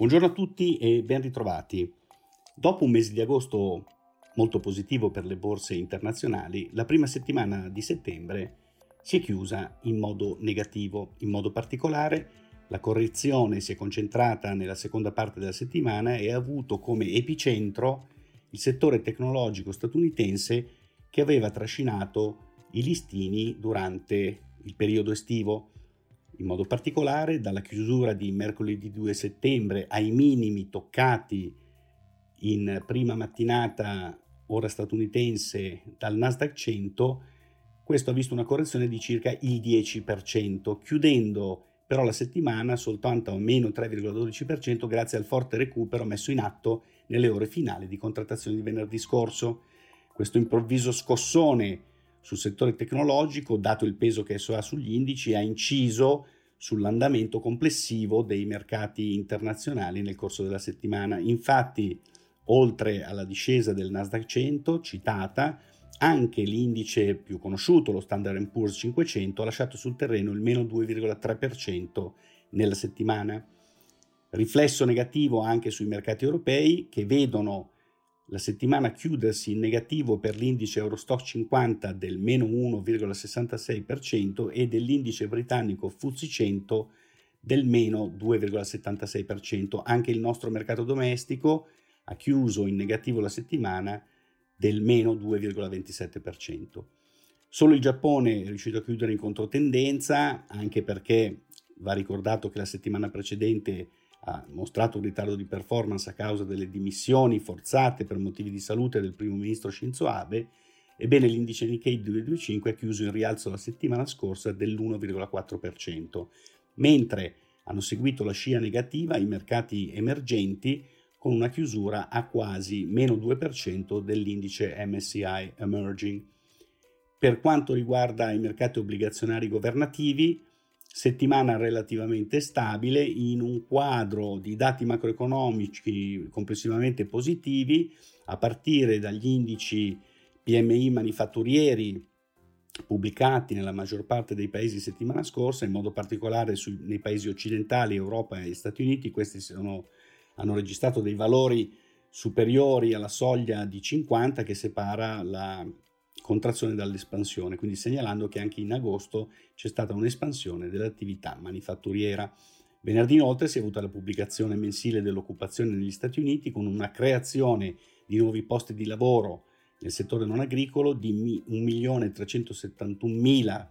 Buongiorno a tutti e ben ritrovati. Dopo un mese di agosto molto positivo per le borse internazionali, la prima settimana di settembre si è chiusa in modo negativo. In modo particolare, la correzione si è concentrata nella seconda parte della settimana e ha avuto come epicentro il settore tecnologico statunitense che aveva trascinato i listini durante il periodo estivo in modo particolare dalla chiusura di mercoledì 2 settembre ai minimi toccati in prima mattinata ora statunitense dal Nasdaq 100, questo ha visto una correzione di circa il 10%, chiudendo però la settimana soltanto a meno 3,12% grazie al forte recupero messo in atto nelle ore finali di contrattazione di venerdì scorso. Questo improvviso scossone sul settore tecnologico, dato il peso che esso ha sugli indici, ha inciso sull'andamento complessivo dei mercati internazionali nel corso della settimana. Infatti, oltre alla discesa del Nasdaq 100 citata, anche l'indice più conosciuto, lo Standard Poor's 500, ha lasciato sul terreno il meno 2,3% nella settimana. Riflesso negativo anche sui mercati europei che vedono la settimana chiudersi in negativo per l'indice Eurostock 50 del meno 1,66% e dell'indice britannico FTSE 100 del meno 2,76%. Anche il nostro mercato domestico ha chiuso in negativo la settimana del meno 2,27%. Solo il Giappone è riuscito a chiudere in controtendenza, anche perché va ricordato che la settimana precedente ha mostrato un ritardo di performance a causa delle dimissioni forzate per motivi di salute del primo ministro Shinzo Abe, ebbene l'indice Nikkei 225 ha chiuso in rialzo la settimana scorsa dell'1,4%, mentre hanno seguito la scia negativa i mercati emergenti con una chiusura a quasi meno 2% dell'indice MSCI Emerging. Per quanto riguarda i mercati obbligazionari governativi, settimana relativamente stabile in un quadro di dati macroeconomici complessivamente positivi a partire dagli indici PMI manifatturieri pubblicati nella maggior parte dei paesi settimana scorsa, in modo particolare sui, nei paesi occidentali, Europa e Stati Uniti, questi sono, hanno registrato dei valori superiori alla soglia di 50 che separa la contrazione dall'espansione, quindi segnalando che anche in agosto c'è stata un'espansione dell'attività manifatturiera. Venerdì inoltre si è avuta la pubblicazione mensile dell'occupazione negli Stati Uniti con una creazione di nuovi posti di lavoro nel settore non agricolo di 1.371.000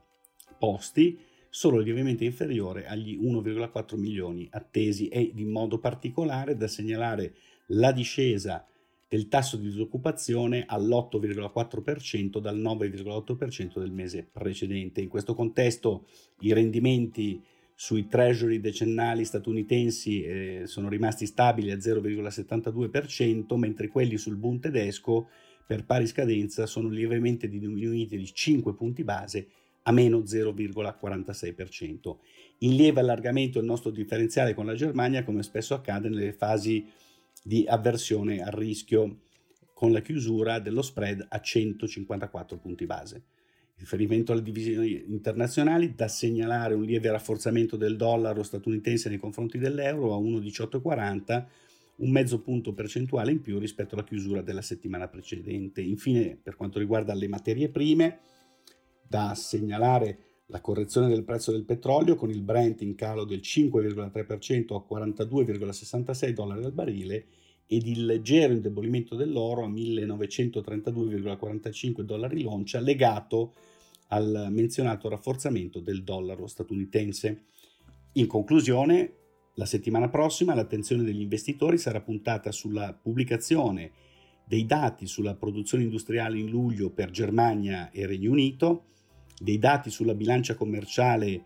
posti, solo lievemente inferiore agli 1,4 milioni attesi e in modo particolare da segnalare la discesa del tasso di disoccupazione all'8,4% dal 9,8% del mese precedente. In questo contesto i rendimenti sui treasury decennali statunitensi eh, sono rimasti stabili a 0,72%, mentre quelli sul Bund tedesco per pari scadenza sono lievemente diminuiti di 5 punti base a meno 0,46%. In lieve allargamento il nostro differenziale con la Germania, come spesso accade nelle fasi di avversione al rischio con la chiusura dello spread a 154 punti base. In riferimento alle divisioni internazionali, da segnalare un lieve rafforzamento del dollaro statunitense nei confronti dell'euro a 1,1840, un mezzo punto percentuale in più rispetto alla chiusura della settimana precedente. Infine, per quanto riguarda le materie prime, da segnalare la correzione del prezzo del petrolio con il Brent in calo del 5,3% a 42,66 dollari al barile ed il leggero indebolimento dell'oro a 1932,45 dollari l'oncia legato al menzionato rafforzamento del dollaro statunitense. In conclusione, la settimana prossima l'attenzione degli investitori sarà puntata sulla pubblicazione dei dati sulla produzione industriale in luglio per Germania e Regno Unito, dei dati sulla bilancia commerciale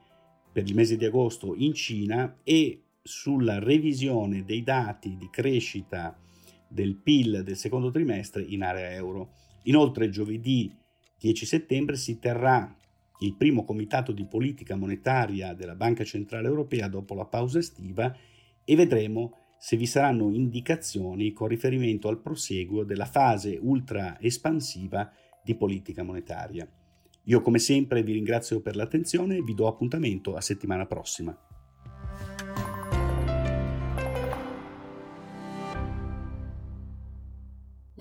per il mese di agosto in Cina e sulla revisione dei dati di crescita del PIL del secondo trimestre in area euro. Inoltre giovedì 10 settembre si terrà il primo comitato di politica monetaria della Banca Centrale Europea dopo la pausa estiva e vedremo se vi saranno indicazioni con riferimento al proseguo della fase ultra espansiva di politica monetaria. Io come sempre vi ringrazio per l'attenzione e vi do appuntamento a settimana prossima.